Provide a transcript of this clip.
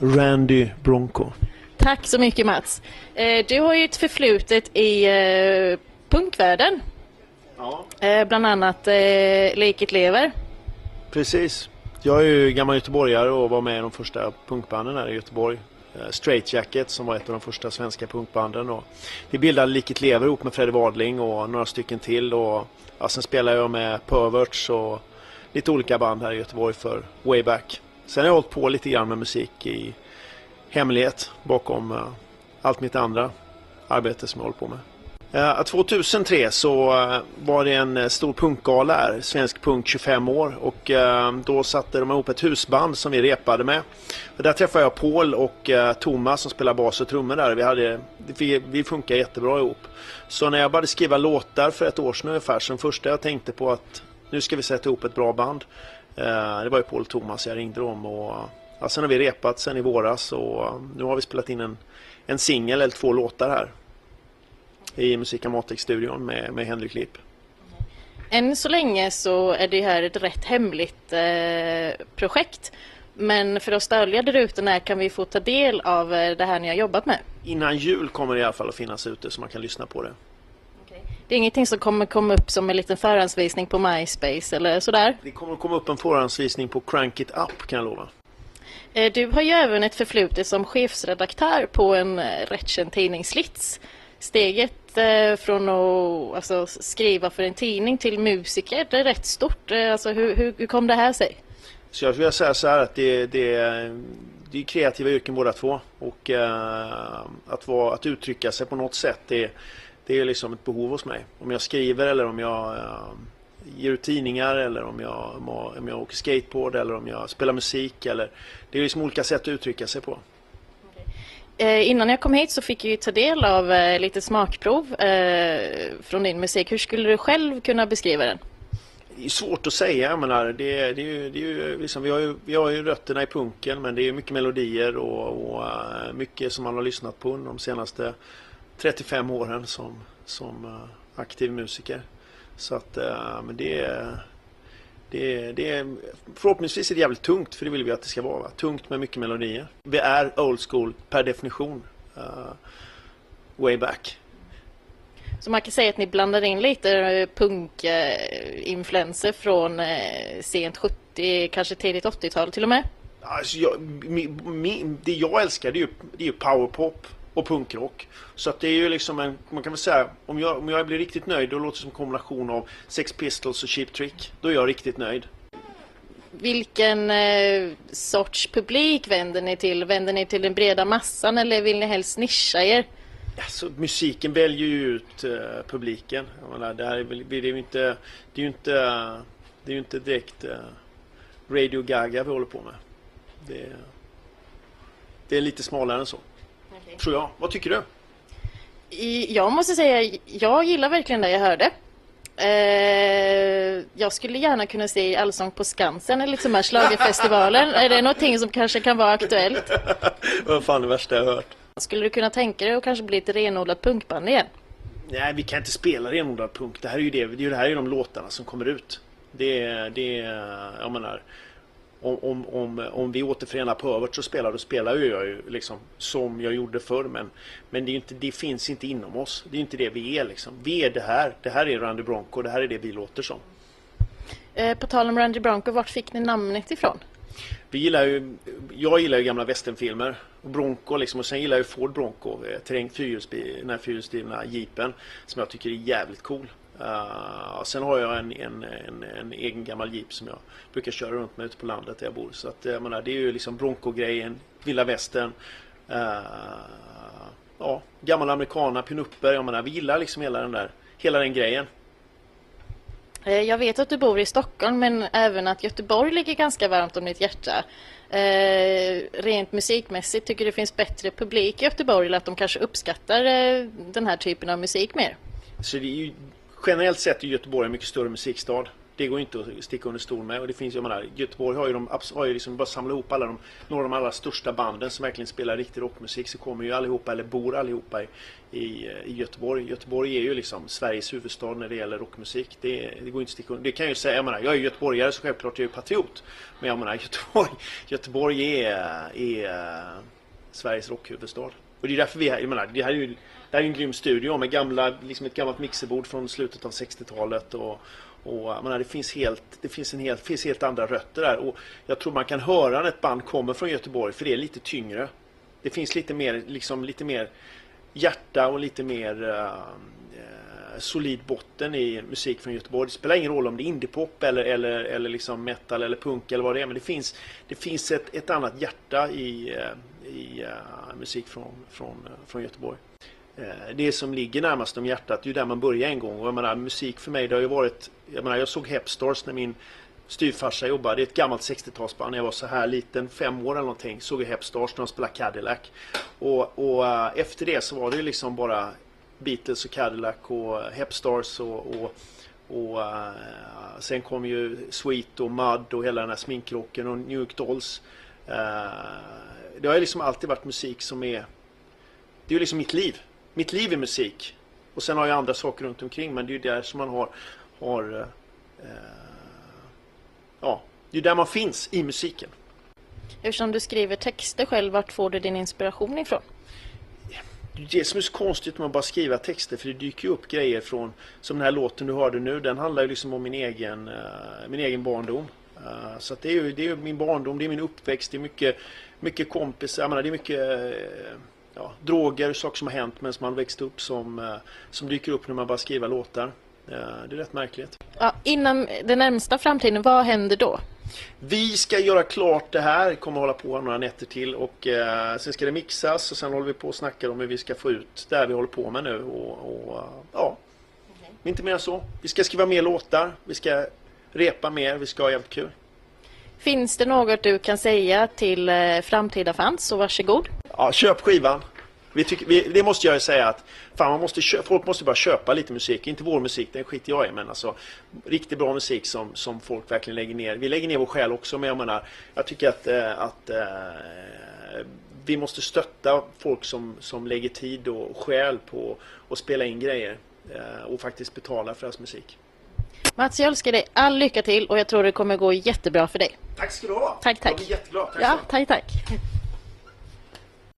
Randy Bronco. Tack så mycket Mats. Eh, du har ju ett förflutet i eh, punkvärlden. Ja. Eh, bland annat Liket lever. Precis. Jag är ju gammal göteborgare och var med i de första punkbanden här i Göteborg. Straight Jacket som var ett av de första svenska punkbanden. Och vi bildade Liket lever ihop med Freddy Wadling och några stycken till. Och, ja, sen spelade jag med Perverts och lite olika band här i Göteborg för way back. Sen har jag hållit på lite grann med musik i hemlighet bakom uh, allt mitt andra arbete som jag håller på med. Eh, uh, 2003 så uh, var det en stor punkgala här, Svensk Punk 25 år och då satte de ihop ett husband som vi repade med. Och där träffade jag Paul och Thomas som spelar bas och trummor där. Vi, hade, vi, vi funkar jättebra ihop. Så när jag började skriva låtar för ett år sedan ungefär så den första jag tänkte på att nu ska vi sätta ihop ett bra band. Det var ju Paul Thomas jag ringde om och Ja, sen har vi repat sen i våras och nu har vi spelat in en, en singel eller två låtar här. I Musikamatix-studion med, med Henrik Lipp. Än så länge så är det här ett rätt hemligt eh, projekt. Men för oss dölja där ute, när kan vi få ta del av eh, det här ni har jobbat med? Innan jul kommer det i alla fall att finnas ute så man kan lyssna på det. Det är ingenting som kommer komma upp som en liten förhandsvisning på MySpace eller sådär? Det kommer komma upp en förhandsvisning på Crank It Up kan jag lova. Eh, du har ju även ett förflutet som chefsredaktör på en eh, rätt känd tidning, Slits. Steget eh, från att alltså, skriva för en tidning till musiker, det är rätt stort. Alltså, hur, hur, hur kom det här sig? Så jag skulle säga så här att det, det, det är kreativa yrken båda två. Och att, vara, att uttrycka sig på något sätt, det, det är liksom ett behov hos mig. Om jag skriver eller om jag ger ut tidningar eller om jag, om jag åker skateboard eller om jag spelar musik. Eller, det är liksom olika sätt att uttrycka sig på. Eh, innan jag kom hit så fick jag ta del av eh, lite smakprov eh, från din musik. Hur skulle du själv kunna beskriva den? Det är svårt att säga. Jag menar, det, det är ju, det är ju liksom, vi, har ju, vi har ju rötterna i punken men det är mycket melodier och, och mycket som man har lyssnat på de senaste 35 åren som, som uh, aktiv musiker. Så att, uh, men det är det, det förhoppningsvis är det jävligt tungt, för det vill vi att det ska vara. Va? Tungt med mycket melodier. Vi är old school per definition. Uh, way back. Så man kan säga att ni blandar in lite eh, punkinfluenser från eh, sent 70, kanske tidigt 80-tal till och med? Alltså jag, mi, mi, det jag älskar det är ju, det är ju powerpop och punkrock. Så att det är ju liksom en, man kan väl säga, om jag, om jag blir riktigt nöjd då låter det som en kombination av Sex Pistols och Cheap Trick. Då är jag riktigt nöjd. Vilken eh, sorts publik vänder ni till? Vänder ni till den breda massan eller vill ni helst nischa er? Alltså, musiken väljer ju ut uh, publiken. Jag menar, det, här är, det är ju inte, det är inte, det är ju inte direkt uh, Radio Gaga vi håller på med. Det, det är lite smalare än så. Tror jag. Vad tycker du? Jag måste säga, jag gillar verkligen det jag hörde. Eh, jag skulle gärna kunna se Allsång på Skansen eller liksom här schlagerfestivalen. är det någonting som kanske kan vara aktuellt? Vad fan det värsta jag hört. Skulle du kunna tänka dig att kanske bli ett renodlat punkband igen? Nej, vi kan inte spela renodlad punk. Det här är ju det, det, här är ju de låtarna som kommer ut. Det, det, jag menar, om, om, om, om vi återförenar på övert så spelar då spelar jag ju liksom som jag gjorde förr men, men det, inte, det finns inte inom oss. Det är inte det vi är liksom. Vi är det här. Det här är Randy Bronco. Det här är det vi låter som. Eh, på tal om Randy Bronco, vart fick ni namnet ifrån? Vi gillar ju, jag gillar ju gamla westernfilmer och Bronco liksom och sen gillar jag Ford Bronco, eh, terräng den här fyrhjulsdrivna jeepen som jag tycker är jävligt cool. Uh, sen har jag en, en, en, en, egen gammal jeep som jag brukar köra runt med ute på landet där jag bor. Så att, jag menar, det är ju liksom Bronco-grejen, vilda västern. Uh, ja, gammal americana, pinupper. Jag menar, vi gillar liksom hela den där, hela den grejen. Eh, jag vet att du bor i Stockholm men även att Göteborg ligger ganska varmt om ditt hjärta. Eh, rent musikmässigt tycker du det finns bättre publik i Göteborg eller att de kanske uppskattar eh, den här typen av musik mer? Så det är ju generellt sett är Göteborg en mycket större musikstad. Det går inte att sticka under stol med. Och det finns, jag menar, Göteborg har ju, de, har ju liksom bara samlat ihop alla de, några av de allra största banden som verkligen spelar riktig rockmusik. Så kommer ju allihopa, eller bor allihopa i, i, i Göteborg. Göteborg är ju liksom Sveriges huvudstad när det gäller rockmusik. Det, det går inte att sticka under. Det kan jag ju säga, jag menar, jag är göteborgare så självklart är jag patriot. Men jag menar, Göteborg, Göteborg är, är eh, Sveriges rockhuvudstad. Och det är därför vi, jag menar, det här är ju det här är en grym studio med gamla, liksom ett gammalt mixerbord från slutet av 60-talet. Och, och menar, det, finns helt, det finns, en helt, finns helt andra rötter där. Och jag tror man kan höra när ett band kommer från Göteborg för det är lite tyngre. Det finns lite mer, liksom, lite mer hjärta och lite mer uh, solid botten i musik från Göteborg. Det spelar ingen roll om det är indiepop eller, eller, eller liksom metal eller punk eller vad det är. Men det finns, det finns ett, ett annat hjärta i, eh, i uh, musik från, från, från Göteborg. Uh, det som ligger närmast om hjärtat, det är ju där man börjar en gång. Och jag menar, musik för mig, det har ju varit... Jag menar, jag såg Hepstars när min styvfarsa jobbade. Det är ett gammalt 60-talsband. När jag var så här liten, fem år eller någonting, såg jag Hepstars när de spelade Cadillac. Och, och uh, efter det så var det ju liksom bara Beatles och Cadillac och Hepstars och, och, och uh, sen kom ju Sweet och Mud och hela den här sminkrocken och New York Dolls. Uh, det har ju liksom alltid varit musik som är... Det är ju liksom mitt liv mitt liv är musik. Och sen har jag andra saker runt omkring men det är ju där som man har, har uh, ja, det är där man finns i musiken. Eftersom du skriver texter själv, vart får du din inspiration ifrån? Det som är så konstigt med att bara skriva texter för det dyker ju upp grejer från som den här låten du hörde nu den handlar ju liksom om min egen, uh, min egen barndom. Uh, så att det är ju det är min barndom, det är min uppväxt, det är mycket, mycket kompisar, jag menar, det är mycket uh, ja, droger, saker som har hänt medan man växte upp som, som dyker upp när man bara skriver låtar. Det är rätt märkligt. Ja, innan den närmsta framtiden, vad händer då? Vi ska göra klart det här, kommer hålla på några nätter till och eh, sen ska det mixas och sen håller vi på och snackar om hur vi ska få ut det här vi håller på med nu och, och ja, okay. inte mer än så. Vi ska skriva mer låtar, vi ska repa mer, vi ska ha jävligt kul. Finns det något du kan säga till eh, framtida fans så varsågod. Ja, köp skivan. Vi tycker, vi, det måste jag säga att fan, man måste köpa, folk måste bara köpa lite musik. Inte vår musik, den skiter jag i. Men alltså riktigt bra musik som, som folk verkligen lägger ner. Vi lägger ner vår själ också. Men jag menar, jag tycker att, äh, att äh, vi måste stötta folk som, som lägger tid och själ på att spela in grejer. Äh, och faktiskt betala för deras musik. Mats, jag önskar dig all lycka till och jag tror det kommer gå jättebra för dig. Tack ska du ha. Tack, tack. Jag blir jätteglad. Tack ja, tack, tack.